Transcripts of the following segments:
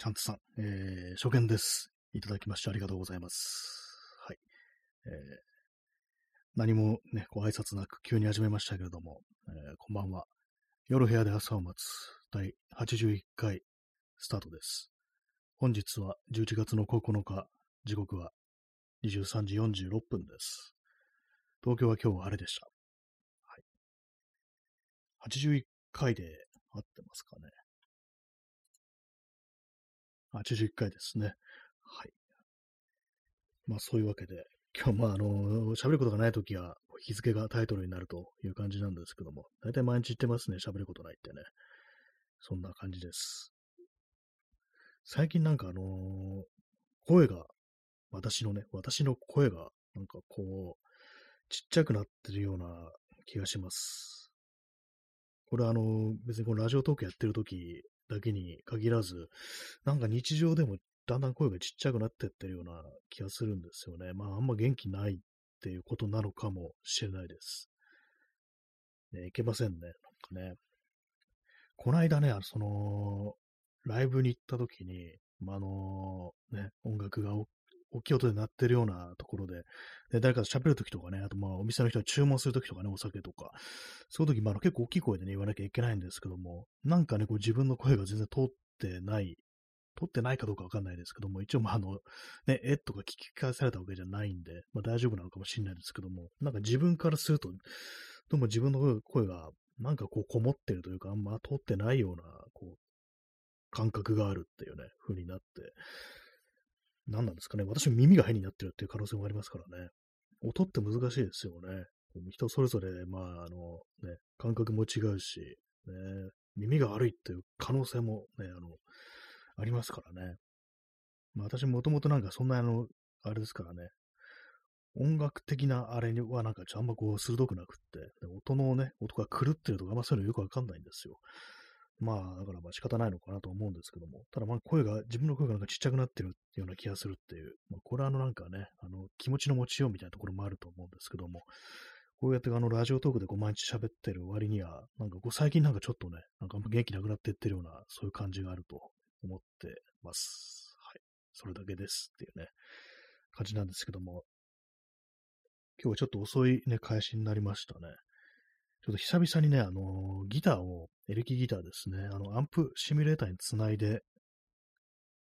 ちゃんとさん、えー、初見です。いただきましてありがとうございます。はい。えー、何もね、ご挨拶なく急に始めましたけれども、えーこんばんは。夜部屋で朝を待つ第81回スタートです。本日は11月の9日、時刻は23時46分です。東京は今日は晴れでした。はい。81回で合ってますかね。81回ですね。はい。まあそういうわけで、今日まああの、喋ることがないときは日付がタイトルになるという感じなんですけども、大体毎日言ってますね、喋ることないってね。そんな感じです。最近なんかあのー声が、私のね、私の声が、なんかこう、ちっちゃくなってるような気がします。これあの別にこのラジオトークやってる時だけに限らず、なんか日常でもだんだん声がちっちゃくなってってるような気がするんですよね。まああんま元気ないっていうことなのかもしれないです。ね、いけませんね。なんかね。この間ね、その、ライブに行った時に、まあ、あのね、音楽が大きい音で鳴ってるようなところで、で誰かと喋るときとかね、あとまあお店の人が注文するときとかね、お酒とか、そういうとき、まあ、結構大きい声でね、言わなきゃいけないんですけども、なんかね、こう自分の声が全然通ってない、通ってないかどうかわかんないですけども、一応まああの、ね、えとか聞き返されたわけじゃないんで、まあ大丈夫なのかもしれないですけども、なんか自分からすると、どうも自分の声が、なんかこうこもってるというか、あんま通ってないような、こう、感覚があるっていうね、風になって、何なんですかね。私耳が変になってるっていう可能性もありますからね。音って難しいですよね。人それぞれ、まあ、あの、ね、感覚も違うし、ね、耳が悪いっていう可能性もね、あの、ありますからね。まあ、私もともとなんかそんなあの、あれですからね、音楽的なあれにはなんかちょっとあんまこう鋭くなくって、音のね、音が狂ってるとかあそういうのよくわかんないんですよ。まあ、だからまあ仕方ないのかなと思うんですけども、ただまあ声が、自分の声がなんかちっちゃくなってるような気がするっていう、まあ、これはあのなんかね、あの気持ちの持ちようみたいなところもあると思うんですけども、こうやってあのラジオトークでこう毎日喋ってる割には、なんかこう最近なんかちょっとね、なんか元気なくなっていってるような、そういう感じがあると思ってます。はい。それだけですっていうね、感じなんですけども、今日はちょっと遅いね、開始になりましたね。ちょっと久々にね、あのギターを、エレキギターですね、あの、アンプシミュレーターにつないで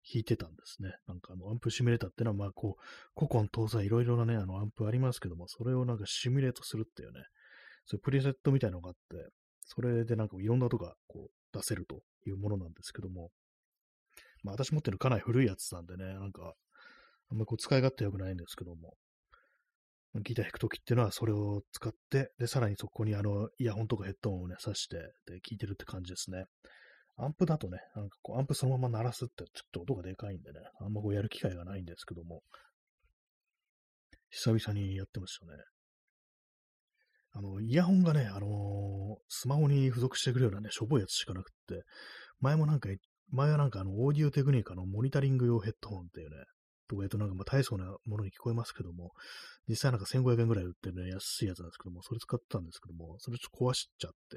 弾いてたんですね。なんかあの、アンプシミュレーターってのは、まあ、こう、古今東西いろいろなね、あの、アンプありますけども、それをなんかシミュレートするっていうね、そういうプリセットみたいなのがあって、それでなんかいろんな音がこう出せるというものなんですけども、まあ、私持ってるかなり古いやつなんでね、なんか、あんまりこう使い勝手良くないんですけども、ギター弾くときっていうのはそれを使って、で、さらにそこにあの、イヤホンとかヘッドホンをね、挿して、で、聴いてるって感じですね。アンプだとね、なんかこう、アンプそのまま鳴らすってちょっと音がでかいんでね、あんまこうやる機会がないんですけども、久々にやってましたね。あの、イヤホンがね、あのースマホに付属してくるようなね、しょぼいやつしかなくって、前もなんか、前はなんかあの、オーディオテクニカのモニタリング用ヘッドホンっていうね、とか言うとなんかまあ大層なものに聞こえますけども、実際なんか1500円ぐらい売ってるね、安いやつなんですけども、それ使ったんですけども、それちょっと壊しちゃって、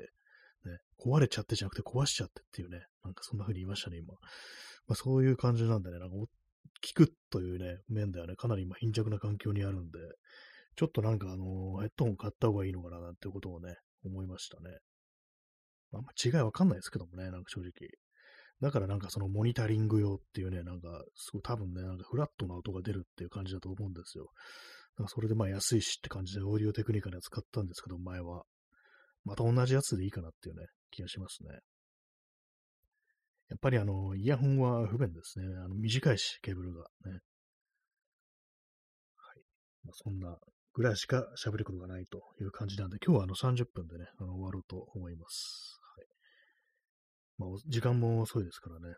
ね、壊れちゃってじゃなくて壊しちゃってっていうね、なんかそんな風に言いましたね、今。まあそういう感じなんでね、なんかお聞くというね、面ではね、かなり今貧弱な環境にあるんで、ちょっとなんかあのヘッドホン買った方がいいのかななんてことをね、思いましたね。まあ、あんま違いわかんないですけどもね、なんか正直。だからなんかそのモニタリング用っていうね、なんかすごい多分ね、なんかフラットな音が出るっていう感じだと思うんですよ。だからそれでまあ安いしって感じでオーディオテクニカで使ったんですけど、前は。また同じやつでいいかなっていうね、気がしますね。やっぱりあの、イヤホンは不便ですね。あの短いし、ケーブルがね。はい。まあ、そんなぐらいしか喋ることがないという感じなんで、今日はあの30分でね、あの終わろうと思います。まあ、時間も遅いですからね。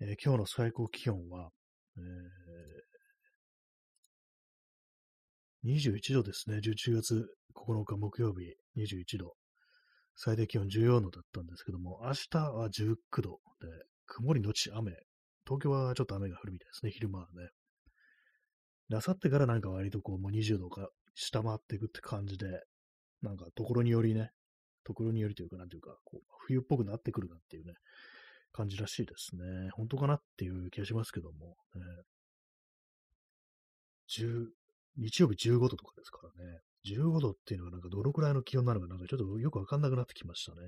えー今日の最高気温は、えー21度ですね。11月9日木曜日21度。最低気温14度だったんですけども、明日は19度で、曇りのち雨。東京はちょっと雨が降るみたいですね、昼間はね。で、明後日からなんか割とこう、もう20度か下回っていくって感じで、なんかところによりね、ところによりというか、なんていうか、こう、冬っぽくなってくるなっていうね、感じらしいですね。本当かなっていう気がしますけども、ね、10日曜日15度とかですからね。15度っていうのがなんかどのくらいの気温なのかなんかちょっとよくわかんなくなってきましたね。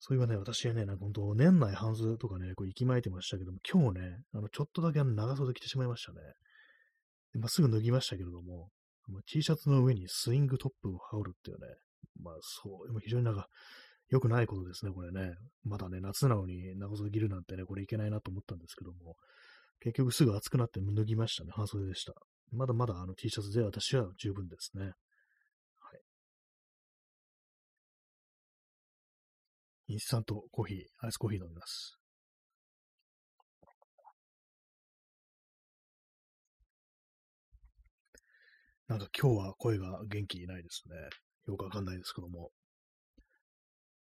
そういえばね、私はね、なんか本当、年内半数とかね、こう、息巻いてましたけども、今日ね、あの、ちょっとだけあの長袖着てしまいましたね。まあ、すぐ脱ぎましたけれども、T シャツの上にスイングトップを羽織るっていうね、まあ、そう、非常になんか、良くないことですね、これね。まだね、夏なのに長袖着るなんてね、これいけないなと思ったんですけども、結局すぐ暑くなって脱ぎましたね、半袖でした。まだまだあの T シャツで私は十分ですね。はい。インスタントコーヒー、アイスコーヒー飲みます。なんか今日は声が元気ないですね。よくわかんないですけども。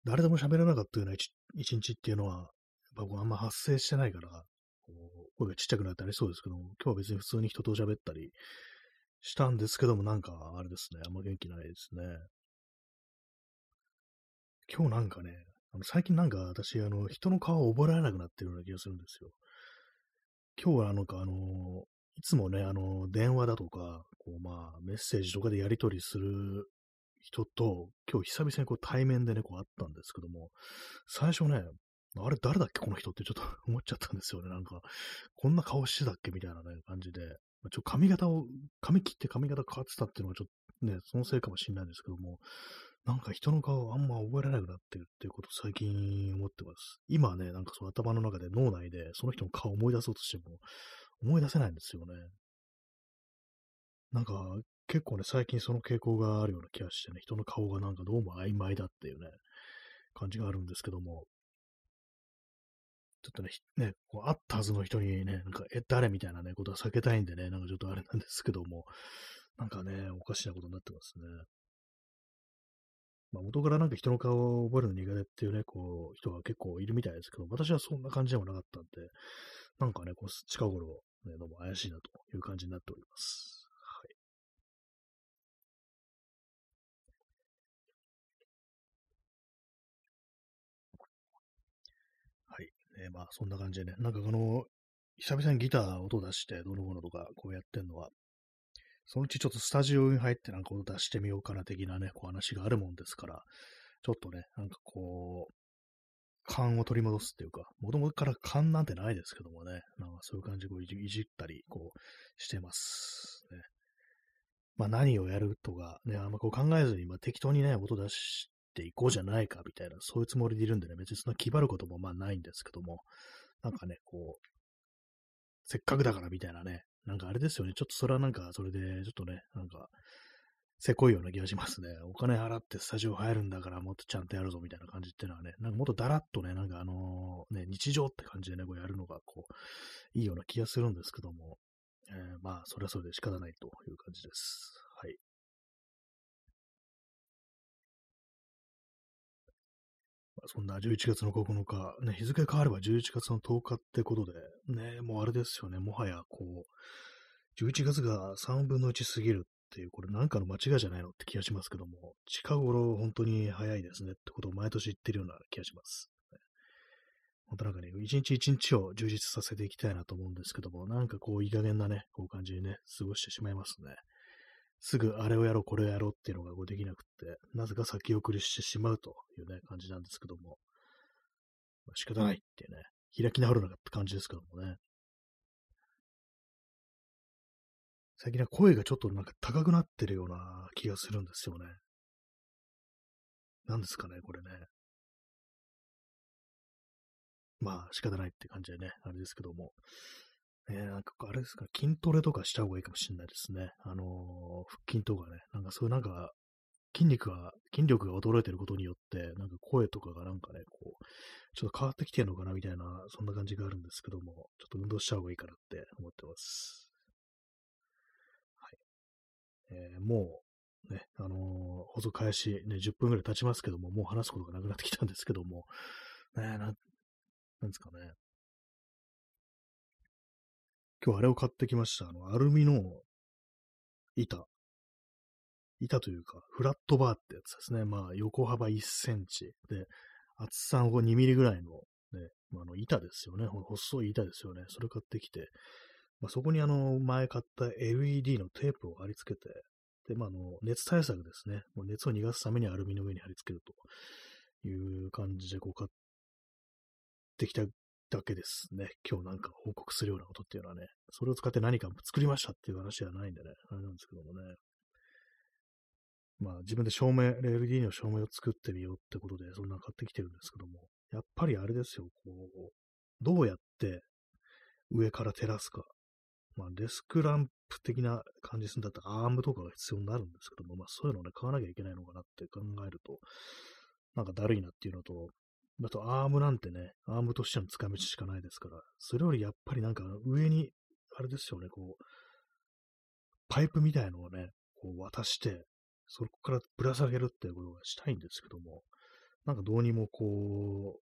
誰でも喋らなかったような一日っていうのは、やっぱあんま発生してないから、こう声がちっちゃくなってありそうですけども、今日は別に普通に人と喋ったりしたんですけども、なんかあれですね、あんま元気ないですね。今日なんかね、あの最近なんか私、あの、人の顔を覚えられなくなってるような気がするんですよ。今日はなんかあの、いつもね、あの、電話だとか、こうまあ、メッセージとかでやり取りする人と、今日久々にこう対面でね、こう会ったんですけども、最初ね、あれ誰だっけこの人ってちょっと思っちゃったんですよね。なんか、こんな顔してたっけみたいなね、感じで。ちょ髪型を、髪切って髪型変わってたっていうのはちょっとね、そのせいかもしれないんですけども、なんか人の顔あんま覚えられなくなってるっていうことを最近思ってます。今はね、なんかそう頭の中で脳内でその人の顔を思い出そうとしても思い出せないんですよね。なんか結構ね、最近その傾向があるような気がしてね、人の顔がなんかどうも曖昧だっていうね、感じがあるんですけども、ちょっとね、ね、こう会ったはずの人にね、なんか、え、誰みたいなね、ことは避けたいんでね、なんかちょっとあれなんですけども、なんかね、おかしなことになってますね。まあ、元からなんか人の顔を覚えるの苦手っていうね、こう、人が結構いるみたいですけど、私はそんな感じでもなかったんで、なんかね、こう、近頃、ね、どうも怪しいなという感じになっております。えー、まあ、そんな感じでね、なんかこの、久々にギター音出して、どのものとか、こうやってんのは、そのうちちょっとスタジオに入ってなんか音出してみようかな的なね、こう話があるもんですから、ちょっとね、なんかこう、勘を取り戻すっていうか、もともとから勘なんてないですけどもね、なんかそういう感じでこういじったり、こう、してます。ね。まあ何をやるとか、ね、あんまこう考えずに、まあ適当にね、音出していこうじゃないかみたいな、そういうつもりでいるんでね、別にそんな気張ることもまあないんですけども、なんかね、こう、せっかくだからみたいなね、なんかあれですよね、ちょっとそれはなんか、それで、ちょっとね、なんか、せこいような気がしますね。お金払ってスタジオ入るんだからもっとちゃんとやるぞみたいな感じっていうのはね、なんかもっとだらっとね、なんかあの、ね、日常って感じでね、こうやるのがこう、いいような気がするんですけども、えー、まあ、それはそれで仕方ないという感じです。そんな11月の9日、ね、日付変われば11月の10日ってことで、ね、もうあれですよね、もはやこう、11月が3分の1過ぎるっていう、これなんかの間違いじゃないのって気がしますけども、近頃本当に早いですねってことを毎年言ってるような気がします。本当なんかね、一日一日を充実させていきたいなと思うんですけども、なんかこう、いい加減なね、こう感じにね、過ごしてしまいますね。すぐあれをやろう、これをやろうっていうのがこうできなくって、なぜか先送りしてしまうというね、感じなんですけども、まあ、仕方ないっていうね、開き直るのかって感じですけどもね。最近は声がちょっとなんか高くなってるような気がするんですよね。何ですかね、これね。まあ仕方ないって感じでね、あれですけども。え、なんか、あれですか、筋トレとかした方がいいかもしれないですね。あのー、腹筋とかね、なんかそういうなんか、筋肉が、筋力が衰えてることによって、なんか声とかがなんかね、こう、ちょっと変わってきてるのかなみたいな、そんな感じがあるんですけども、ちょっと運動した方がいいかなって思ってます。はい。えー、もう、ね、あのー、放送開始、ね、10分くらい経ちますけども、もう話すことがなくなってきたんですけども、ね、な、なんですかね。今日あれを買ってきました。あの、アルミの板。板というか、フラットバーってやつですね。まあ、横幅1センチで、厚さを2ミリぐらいのね、まあ、あの板ですよね。細い板ですよね。それ買ってきて、まあ、そこにあの、前買った LED のテープを貼り付けて、で、まあ、あの、熱対策ですね。もう熱を逃がすためにアルミの上に貼り付けるという感じで、こう買ってきただけですね。今日なんか報告するようなことっていうのはね、それを使って何か作りましたっていう話ではないんでね、あれなんですけどもね。まあ自分で照明、LED の照明を作ってみようってことで、そんな買ってきてるんですけども、やっぱりあれですよ、こう、どうやって上から照らすか。まあデスクランプ的な感じするんだったらアームとかが必要になるんですけども、まあそういうのをね、買わなきゃいけないのかなって考えると、なんかだるいなっていうのと、あとアームなんてね、アームとしての使い道しかないですから、それよりやっぱりなんか上に、あれですよね、こう、パイプみたいのをね、こう渡して、そこからぶら下げるっていうことがしたいんですけども、なんかどうにもこ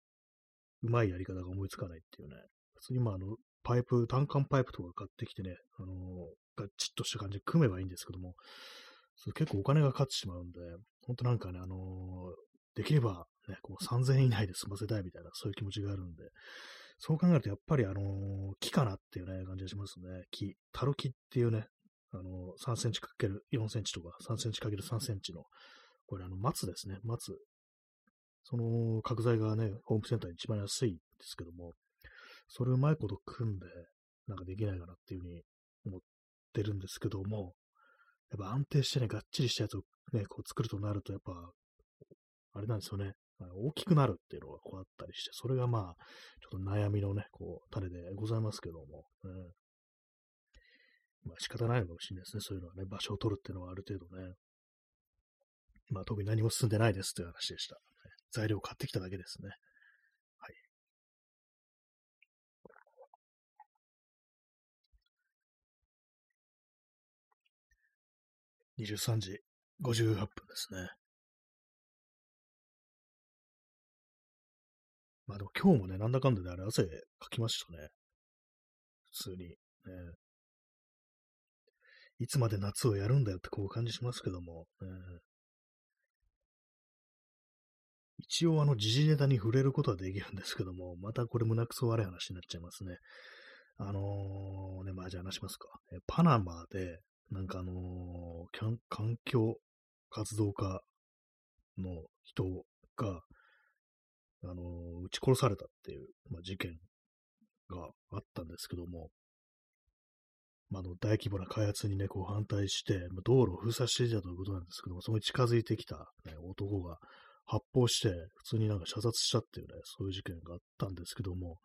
う、うまいやり方が思いつかないっていうね、普通にまああの、パイプ、単管パイプとか買ってきてね、あのー、ガチッとした感じで組めばいいんですけども、それ結構お金がかかってしまうんで、ほんとなんかね、あのー、できればね、こう3000円以内で済ませたいみたいな、そういう気持ちがあるんで、そう考えるとやっぱりあのー、木かなっていうね、感じがしますね。木。タル木っていうね、あのー、3センチかける4センチとか、3センチかける3センチの、これあの、松ですね、松。その角材がね、ホームセンターに一番安いんですけども、それをうまいこと組んで、なんかできないかなっていうふうに思ってるんですけども、やっぱ安定してね、がっちりしたやつをね、こう作るとなると、やっぱ、あれなんですよね。大きくなるっていうのがこうあったりして、それがまあ、ちょっと悩みのね、こう、種でございますけども、うん、まあ仕方ないのかもしれないですね。そういうのはね、場所を取るっていうのはある程度ね。まあ特に何も進んでないですという話でした。材料を買ってきただけですね。はい。23時58分ですね。まあでも今日もね、なんだかんだであれ汗かきましたね。普通に。ね、いつまで夏をやるんだよってこう感じしますけども、ね、一応あの時事ネタに触れることはできるんですけども、またこれ胸くそ悪い話になっちゃいますね。あのー、ね、まあじゃあ話しますか。えパナマで、なんかあのー、環境活動家の人が、あの、撃ち殺されたっていう、まあ、事件があったんですけども、まあ、の大規模な開発にね、こう反対して、ま、道路を封鎖していたということなんですけども、そこに近づいてきた、ね、男が発砲して、普通になんか射殺したっていうね、そういう事件があったんですけども、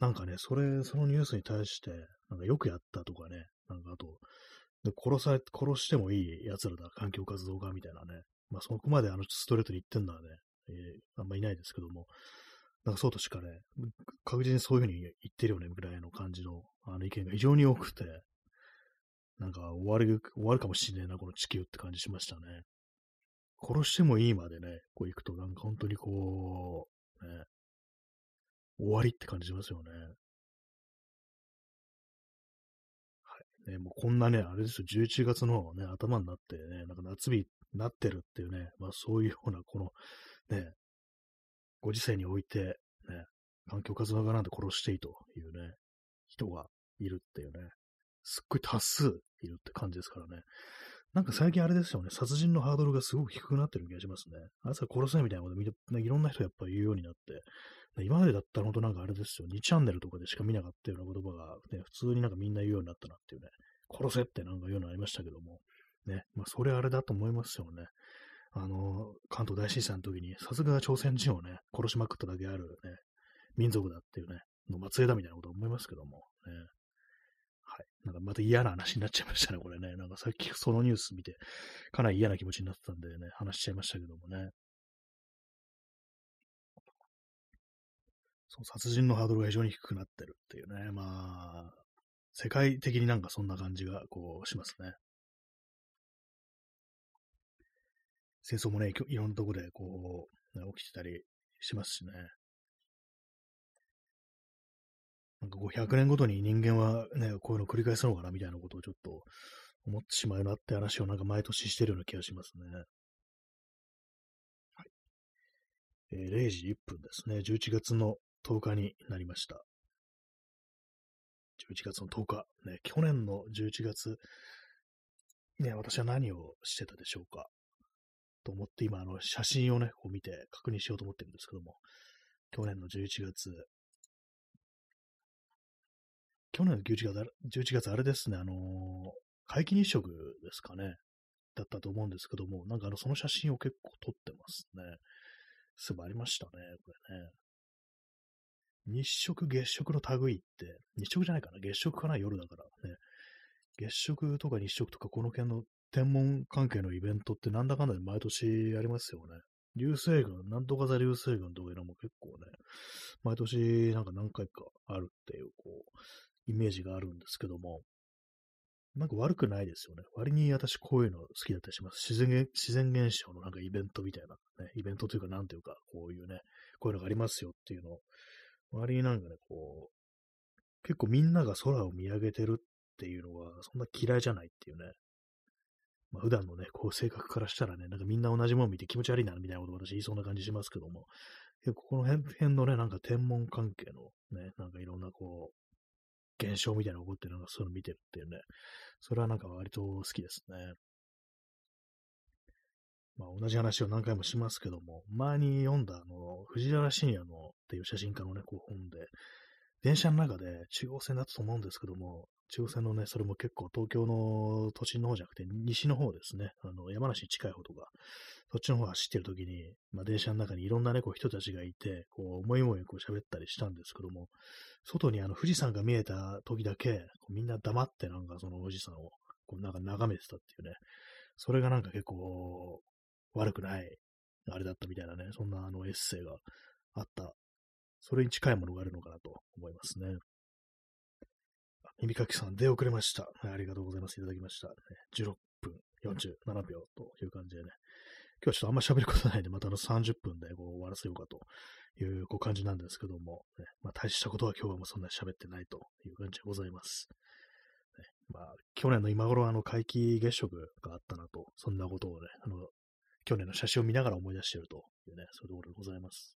なんかね、それ、そのニュースに対して、なんかよくやったとかね、なんかあと、で殺され、殺してもいい奴らだ、環境活動家みたいなね、まあそこまであのストレートに言ってんだね、えー、あんまいないですけども、なんかそうとしかね、確実にそういうふうに言ってるよね、ぐらいの感じの、あの意見が非常に多くて、なんか終わる、終わるかもしれないな、この地球って感じしましたね。殺してもいいまでね、こう行くと、なんか本当にこう、ね、終わりって感じしますよね。はい。ね、もうこんなね、あれですよ、11月のね、頭になってね、なんか夏日になってるっていうね、まあそういうような、この、ね、ご時世において、ね、環境活動家なんて殺していいというね、人がいるっていうね、すっごい多数いるって感じですからね。なんか最近あれですよね、殺人のハードルがすごく低くなってる気がしますね。あいつは殺せみたいなこと見て、いろんな人やっぱ言うようになって、今までだったら本当なんかあれですよ、2チャンネルとかでしか見なかったような言葉が、ね、普通になんかみんな言うようになったなっていうね、殺せってなんか言うのありましたけども、ね、まあそれあれだと思いますよね。あの、関東大震災の時に、さすが朝鮮人をね、殺しまくっただけあるね、民族だっていうね、の末裔だみたいなこと思いますけども、ね。はい。なんかまた嫌な話になっちゃいましたね、これね。なんかさっきそのニュース見て、かなり嫌な気持ちになってたんでね、話しちゃいましたけどもね。そう、殺人のハードルが非常に低くなってるっていうね。まあ、世界的になんかそんな感じが、こう、しますね。戦争もね、いろんなとこでこう、ね、起きてたりしますしね。なんか500年ごとに人間はね、こういうのを繰り返すのかなみたいなことをちょっと思ってしまうなって話をなんか毎年してるような気がしますね。はい。えー、0時1分ですね。11月の10日になりました。11月の10日。ね、去年の11月、ね、私は何をしてたでしょうか。と思って今、あの、写真をね、こう見て確認しようと思ってるんですけども、去年の11月、去年の11月、11月あれですね、あのー、皆既日食ですかね、だったと思うんですけども、なんかあの、その写真を結構撮ってますね。すぐありましたね、これね。日食、月食の類って、日食じゃないかな月食かな夜だからね。月食とか日食とかこの辺の天文関係のイベントってなんだかんだで毎年ありますよね。流星群、なんとか座流星群とかいうのも結構ね、毎年なんか何回かあるっていう、こう、イメージがあるんですけども、なんか悪くないですよね。割に私こういうの好きだったりします。自然、自然現象のなんかイベントみたいな、ね、イベントというかなんというか、こういうね、こういうのがありますよっていうのを、割になんかね、こう、結構みんなが空を見上げてるっていうのは、そんな嫌いじゃないっていうね。まあ、普段のね、こう性格からしたらね、なんかみんな同じもの見て気持ち悪いな、みたいなこと私言いそうな感じしますけども、結構この辺のね、なんか天文関係のね、なんかいろんなこう、現象みたいなのが起こってるのがそういうの見てるっていうね、それはなんか割と好きですね。まあ同じ話を何回もしますけども、前に読んだあの、藤原信也のっていう写真家のね、こう本で、電車の中で中央線だったと思うんですけども、中央線のね、それも結構東京の都心の方じゃなくて、西の方ですね、あの、山梨に近い方とか、そっちの方走ってる時に、まあ、電車の中にいろんなね、こう人たちがいて、こう、思い思いこう喋ったりしたんですけども、外にあの富士山が見えた時だけ、みんな黙ってなんかその富士山を、こうなんか眺めてたっていうね、それがなんか結構、悪くない、あれだったみたいなね、そんなあのエッセイがあった、それに近いものがあるのかなと思いますね。耳かきさん、出遅れました。はい、ありがとうございます。いただきました。16分47秒という感じでね。今日はちょっとあんま喋ることないんで、またあの30分でこう終わらせようかというこう感じなんですけども、ね、まあ大したことは今日はもうそんなに喋ってないという感じでございます。ね、まあ去年の今頃あの皆既月食があったなと、そんなことをね、あの、去年の写真を見ながら思い出しているというね、そういうところでございます。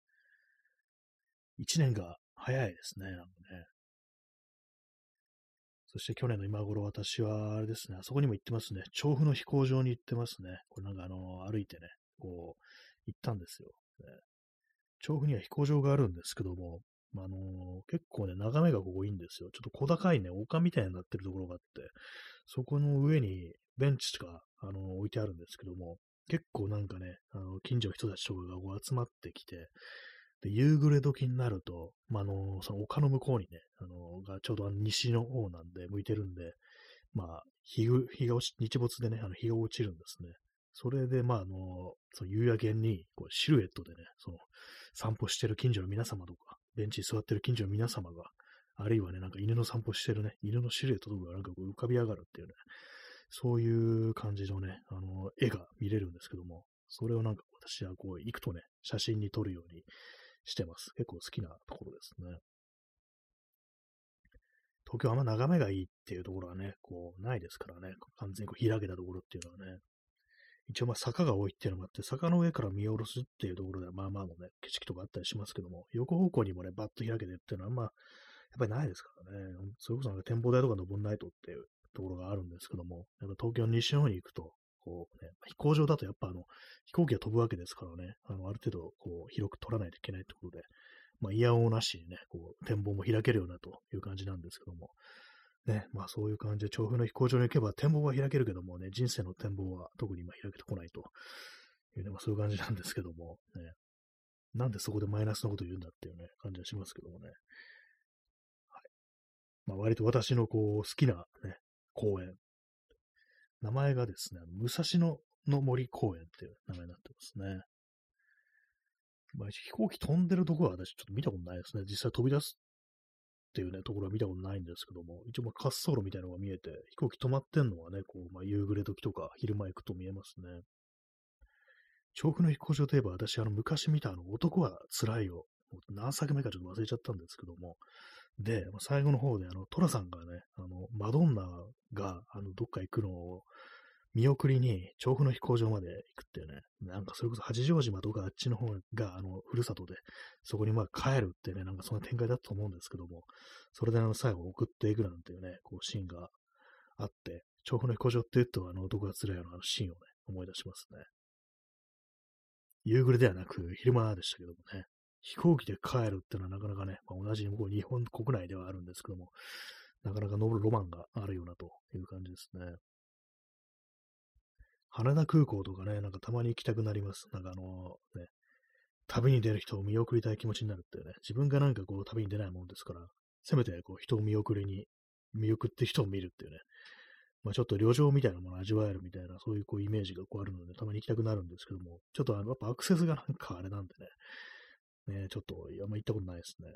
一年が早いですね、なんかね。そして去年の今頃私は、あれですね、あそこにも行ってますね。調布の飛行場に行ってますね。これなんかあの、歩いてね、こう、行ったんですよ。ね、調布には飛行場があるんですけども、あのー、結構ね、眺めがここいいんですよ。ちょっと小高いね、丘みたいになってるところがあって、そこの上にベンチとか、あのー、置いてあるんですけども、結構なんかね、あの、近所の人たちとかがこう集まってきて、で、夕暮れ時になると、まあ、あの、その丘の向こうにね、あの、がちょうど西の方なんで、向いてるんで、まあ、日日が落ち、日没でね、あの日が落ちるんですね。それで、まあ、あの、その夕焼けに、こう、シルエットでね、その、散歩してる近所の皆様とか、ベンチに座ってる近所の皆様が、あるいはね、なんか犬の散歩してるね、犬のシルエットとかがなんかこう浮かび上がるっていうね、そういう感じのね、あの、絵が見れるんですけども、それをなんか私はこう、行くとね、写真に撮るようにしてます。結構好きなところですね。東京あんま眺めがいいっていうところはね、こう、ないですからね。完全にこう開けたところっていうのはね。一応まあ坂が多いっていうのもあって、坂の上から見下ろすっていうところではまあまあのね、景色とかあったりしますけども、横方向にもね、バッと開けてっていうのはあんま、やっぱりないですからね。それこそなんか展望台とか登んないとっていうところがあるんですけども、やっぱ東京の西の方に行くと、こうね、飛行場だとやっぱあの、飛行機が飛ぶわけですからね、あの、ある程度、こう、広く取らないといけないってことで、まあ、イヤホンなしにね、こう、展望も開けるようなという感じなんですけども、ね、まあそういう感じで、調布の飛行場に行けば展望は開けるけどもね、人生の展望は特に今開けてこないというね、まあそういう感じなんですけども、ね、なんでそこでマイナスのことを言うんだっていうね、感じはしますけどもね。はい。まあ割と私のこう、好きなね、公園。名前がですね、武蔵野の森公園っていう名前になってますね。まあ、飛行機飛んでるところは私ちょっと見たことないですね。実際飛び出すっていうね、ところは見たことないんですけども、一応まあ滑走路みたいなのが見えて、飛行機止まってんのはね、こう、まあ、夕暮れ時とか昼間行くと見えますね。調布の飛行場といえば私、あの、昔見たあの、男は辛いよ。何作目かちょっと忘れちゃったんですけども、で、最後の方で、あの、トラさんがね、あの、マドンナが、あの、どっか行くのを、見送りに調布の飛行場まで行くっていうね、なんかそれこそ八丈島とかあっちの方が、あの、ふるさとで、そこにまあ帰るってね、なんかそんな展開だったと思うんですけども、それであの、最後送っていくなんていうね、こう、シーンがあって、調布の飛行場って言うと、あの、男が辛いようなあのシーンをね、思い出しますね。夕暮れではなく、昼間でしたけどもね、飛行機で帰るっていうのはなかなかね、まあ、同じこう日本国内ではあるんですけども、なかなか登るロマンがあるようなという感じですね。羽田空港とかね、なんかたまに行きたくなります。なんかあの、ね、旅に出る人を見送りたい気持ちになるっていうね、自分がなんかこう旅に出ないもんですから、せめてこう人を見送りに、見送って人を見るっていうね、まあちょっと旅情みたいなものを味わえるみたいな、そういうこうイメージがこうあるので、たまに行きたくなるんですけども、ちょっとあの、やっぱアクセスがなんかあれなんでね、ね、ちょっとあんま行ったことないですね。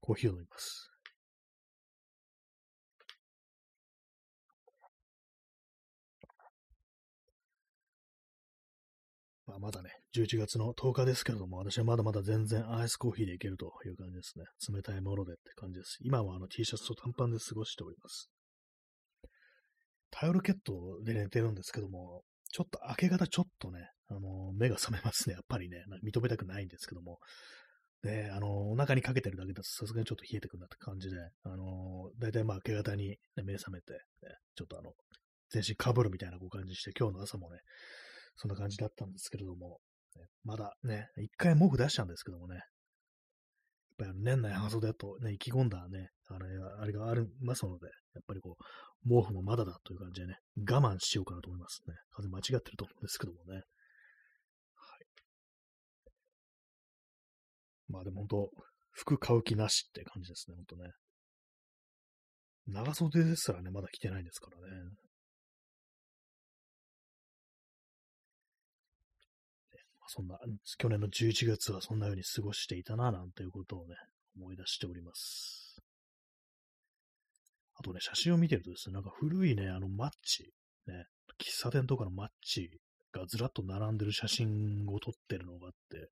コーヒーを飲みます。まあ、まだね、11月の10日ですけれども、私はまだまだ全然アイスコーヒーでいけるという感じですね。冷たいものでって感じです。今はあの T シャツと短パンで過ごしております。タオルケットで寝てるんですけども、ちょっと明け方ちょっとね、あの、目が覚めますね。やっぱりね、認めたくないんですけども。で、あの、お腹にかけてるだけだとさすがにちょっと冷えてくるなって感じで、あの、だいたいまあ明け方に、ね、目覚めて、ね、ちょっとあの、全身かぶるみたいなこう感じして、今日の朝もね、そんな感じだったんですけれども、ね、まだね、一回毛布出したんですけどもね、やっぱり年内半袖だとね、意気込んだね、あれあれがありますので、やっぱりこう、毛布もまだだという感じでね、我慢しようかなと思いますね。風間違ってると思うんですけどもね。まあでも本当、服買う気なしって感じですね、本当ね。長袖ですらね、まだ着てないですからね。そんな、去年の11月はそんなように過ごしていたな、なんていうことをね、思い出しております。あとね、写真を見てるとですね、なんか古いね、あのマッチ、ね、喫茶店とかのマッチがずらっと並んでる写真を撮ってるのがあって、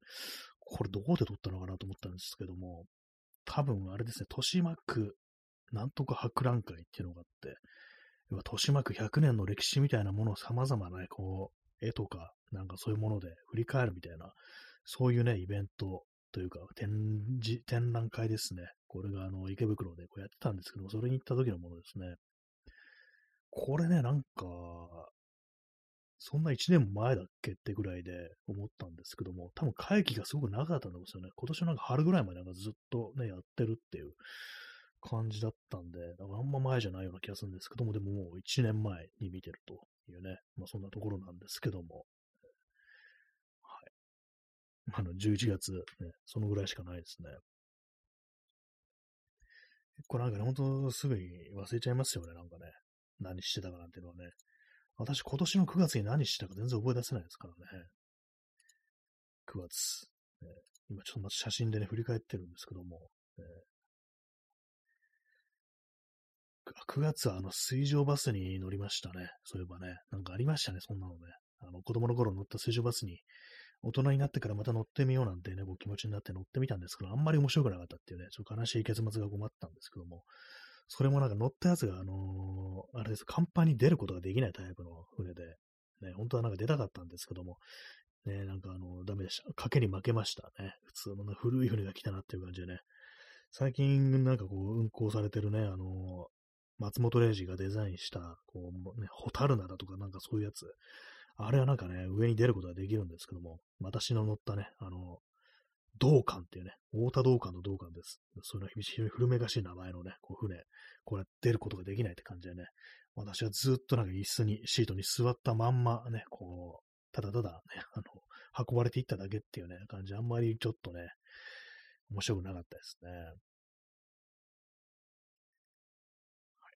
これどこで撮ったのかなと思ったんですけども、多分あれですね、豊島区なんとか博覧会っていうのがあって、豊島区100年の歴史みたいなものを様々なね、こう、絵とかなんかそういうもので振り返るみたいな、そういうね、イベントというか、展示、展覧会ですね。これがあの、池袋でこうやってたんですけども、それに行った時のものですね。これね、なんか、そんな1年も前だっけってぐらいで思ったんですけども、多分会期がすごく長かったんですよね。今年のなんか春ぐらいまでなんかずっとね、やってるっていう感じだったんで、だからあんま前じゃないような気がするんですけども、でももう1年前に見てるというね、まあそんなところなんですけども、はいあの、11月、ね、そのぐらいしかないですね。結構なんかね、ほんとすぐに忘れちゃいますよね、なんかね。何してたかなんていうのはね。私、今年の9月に何したか全然覚え出せないですからね。9月。ね、今ちょっとまた写真でね、振り返ってるんですけども。ね、9月はあの水上バスに乗りましたね。そういえばね。なんかありましたね、そんなのね。あの子供の頃乗った水上バスに大人になってからまた乗ってみようなんてね、こう気持ちになって乗ってみたんですけど、あんまり面白くなかったっていうね、ちょっと悲しい結末が困ったんですけども、それもなんか乗ったやつが、あのー、あれです、甲板に出ることができないタイプの船で、ね、本当はなんか出たかったんですけども、ね、なんかあの、ダメでした。賭けに負けましたね。普通の、ね、古い船が来たなっていう感じでね。最近なんかこう、運航されてるね、あのー、松本零士がデザインした、こう、ね、ホタルナだとかなんかそういうやつ、あれはなんかね、上に出ることができるんですけども、私の乗ったね、あの、道館っていうね、太田道館の道館です。そういうの非常に古めかしい名前のね、こう船、これ出ることができないって感じでね、私はずっとなんか椅子に、シートに座ったまんまね、こう、ただただね、あの、運ばれていっただけっていうね、感じ、あんまりちょっとね、面白くなかったですね。はい。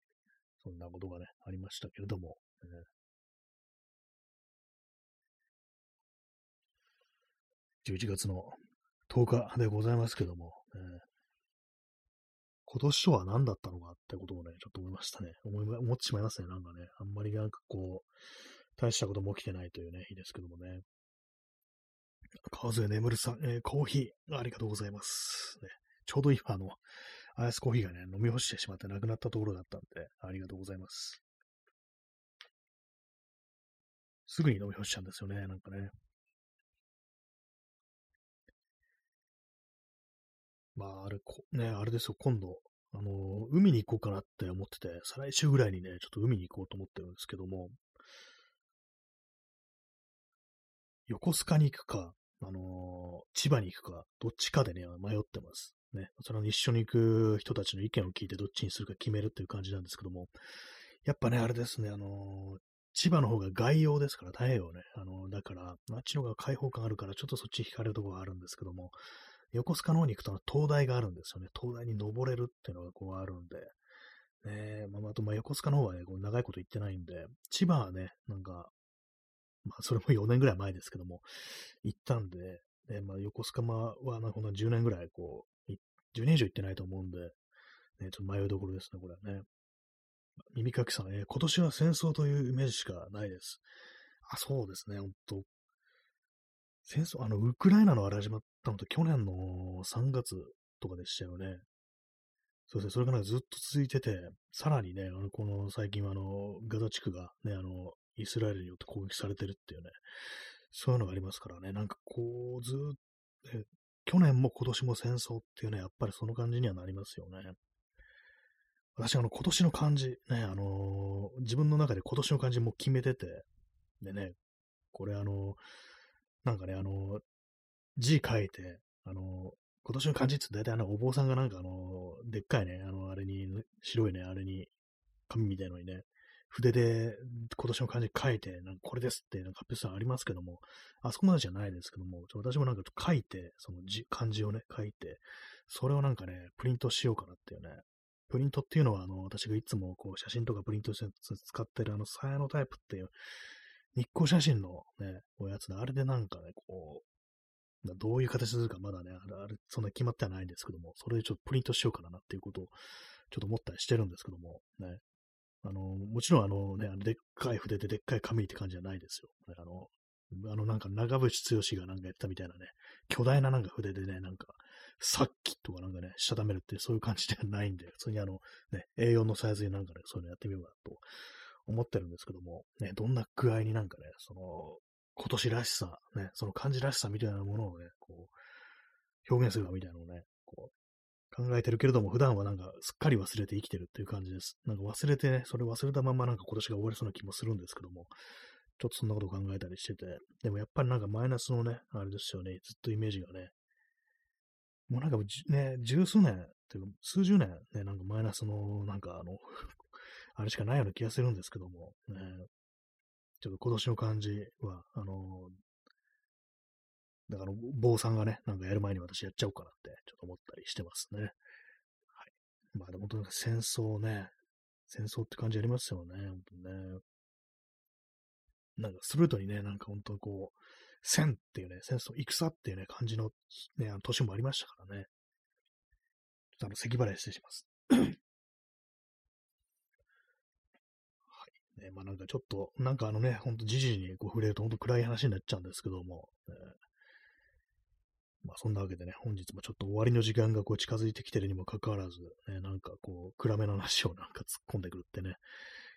そんなことがね、ありましたけれども、ね、11月の10日でございますけども、えー、今年とは何だったのかってことをね、ちょっと思いましたね。思い思ってしまいますね、なんかね。あんまりなんかこう、大したことも起きてないというね、日ですけどもね。川添眠るさん、えー、コーヒー、ありがとうございます。ね、ちょうど今、あの、アイスコーヒーがね、飲み干してしまってなくなったところだったんで、ありがとうございます。すぐに飲み干しちゃうんですよね、なんかね。まあ、あれ、ね、あれですよ、今度、あの、海に行こうかなって思ってて、再来週ぐらいにね、ちょっと海に行こうと思ってるんですけども、横須賀に行くか、あの千葉に行くか、どっちかでね、迷ってます。ね、その一緒に行く人たちの意見を聞いてどっちにするか決めるっていう感じなんですけども、やっぱね、あれですね、あの千葉の方が外洋ですから、太平洋ね。あの、だから、あっちの方が開放感あるから、ちょっとそっち惹かれるところがあるんですけども、横須賀の方に行くと灯台があるんですよね。灯台に登れるっていうのがこうあるんで、ねまあ、あと、まあ、横須賀の方はね、こう長いこと行ってないんで、千葉はね、なんか、まあ、それも4年ぐらい前ですけども、行ったんで、ね、まあ、横須賀は、まなんか10年ぐらい、こう、10年以上行ってないと思うんで、ね、ちょっと迷いどころですね、これはね。耳かきさん、えー、今年は戦争というイメージしかないです。あ、そうですね、ほんと。戦争、あの、ウクライナのあれ始まったのって去年の3月とかでしたよね。そうですね、それがなんかずっと続いてて、さらにね、あのこの最近はあの、ガザ地区がね、あの、イスラエルによって攻撃されてるっていうね、そういうのがありますからね、なんかこう、ずっと、去年も今年も戦争っていうね、やっぱりその感じにはなりますよね。私、あの、今年の漢字、ね、あのー、自分の中で今年の漢字も決めてて、でね、これあのー、なんかね、あのー、字書いて、あの今年の漢字って大体あの、お坊さんがなんかあのでっかいね、あの、あれに、白いね、あれに、紙みたいのにね、筆で今年の漢字書いて、なんかこれですってなんか発表さありますけども、あそこまでじゃないですけども、私もなんか書いて、その字漢字をね、書いて、それをなんかね、プリントしようかなっていうね、プリントっていうのは、あの、私がいつもこう写真とかプリントして使ってるあの、サヤのタイプっていう、日光写真のね、こうやつで、あれでなんかね、こう、どういう形するかまだね、あれ、あれそんな決まってはないんですけども、それでちょっとプリントしようかなっていうことを、ちょっと思ったりしてるんですけども、ね。あの、もちろんあのね、あのでっかい筆ででっかい紙って感じじゃないですよ。あの、あのなんか長渕剛がなんかやったみたいなね、巨大ななんか筆でね、なんか、さっきとかなんかね、したためるってそういう感じではないんで、普通にあの、ね、A4 のサイズになんかね、そういうのやってみようかなと思ってるんですけども、ね、どんな具合になんかね、その、今年らしさ、ね、その漢字らしさみたいなものをね、こう、表現するかみたいなのをね、こう、考えてるけれども、普段はなんかすっかり忘れて生きてるっていう感じです。なんか忘れてね、それ忘れたままなんか今年が終わりそうな気もするんですけども、ちょっとそんなこと考えたりしてて、でもやっぱりなんかマイナスのね、あれですよね、ずっとイメージがね、もうなんかね、十数年、というか数十年ね、なんかマイナスの、なんかあのあれしかないような気がするんですけども、ね、ちょっと今年の感じは、あのだから、坊さんがね、なんかやる前に私やっちゃおうかなって、ちょっと思ったりしてますね。はい。まあ、でも本当に戦争ね、戦争って感じありますよね、本当にね。なんか、スルートにね、なんか本当にこう、戦っていうね、戦争、戦っていうね、感じの、ね、あの年もありましたからね。ちょっとあの、咳払い失礼します。はい。ね、まあなんかちょっと、なんかあのね、ほんとじじにこう触れるとほんと暗い話になっちゃうんですけども、ね、まあそんなわけでね、本日もちょっと終わりの時間がこう近づいてきてるにもかかわらず、ね、なんかこう、暗めの話をなんか突っ込んでくるってね、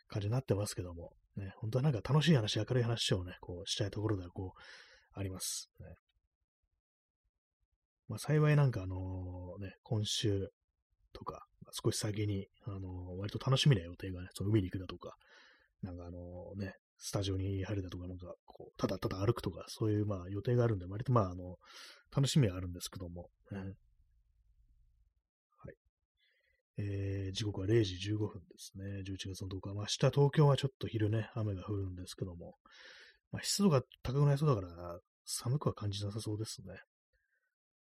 感じになってますけども、ね、本当はなんか楽しい話、明るい話をね、こうしたいところではこう、あります。ね、まあ、幸いなんかあのね、今週とか、少し先に、あのー、割と楽しみな予定がね、その海に行くだとか、なんかあのね、スタジオに入るだとか、なんかこう、ただただ歩くとか、そういうまあ予定があるんで、割とまああの、楽しみはあるんですけども、ね、はい。えー、時刻は0時15分ですね。11月の10日。まあ、明日東京はちょっと昼ね、雨が降るんですけども、まあ、湿度が高くなりそうだから、寒くは感じなさそうですね。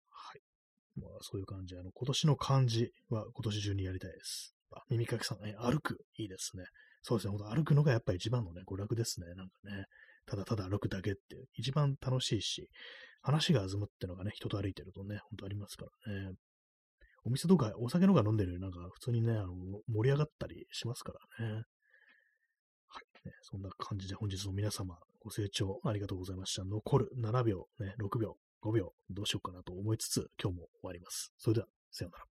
はい。まあ、そういう感じ。あの、今年の漢字は今年中にやりたいです。あ、耳かきさん、ね、歩く。いいですね。そうですね。歩くのがやっぱり一番のね、娯楽ですね。なんかね。ただただ歩くだけって一番楽しいし、話が弾むってのがね、人と歩いてるとね、ほんとありますからね。お店とかお酒の方が飲んでるよりなんか普通にね、あの、盛り上がったりしますからね。はい、ね。そんな感じで本日の皆様、ご清聴ありがとうございました。残る7秒、ね、6秒、5秒、どうしようかなと思いつつ、今日も終わります。それでは、さようなら。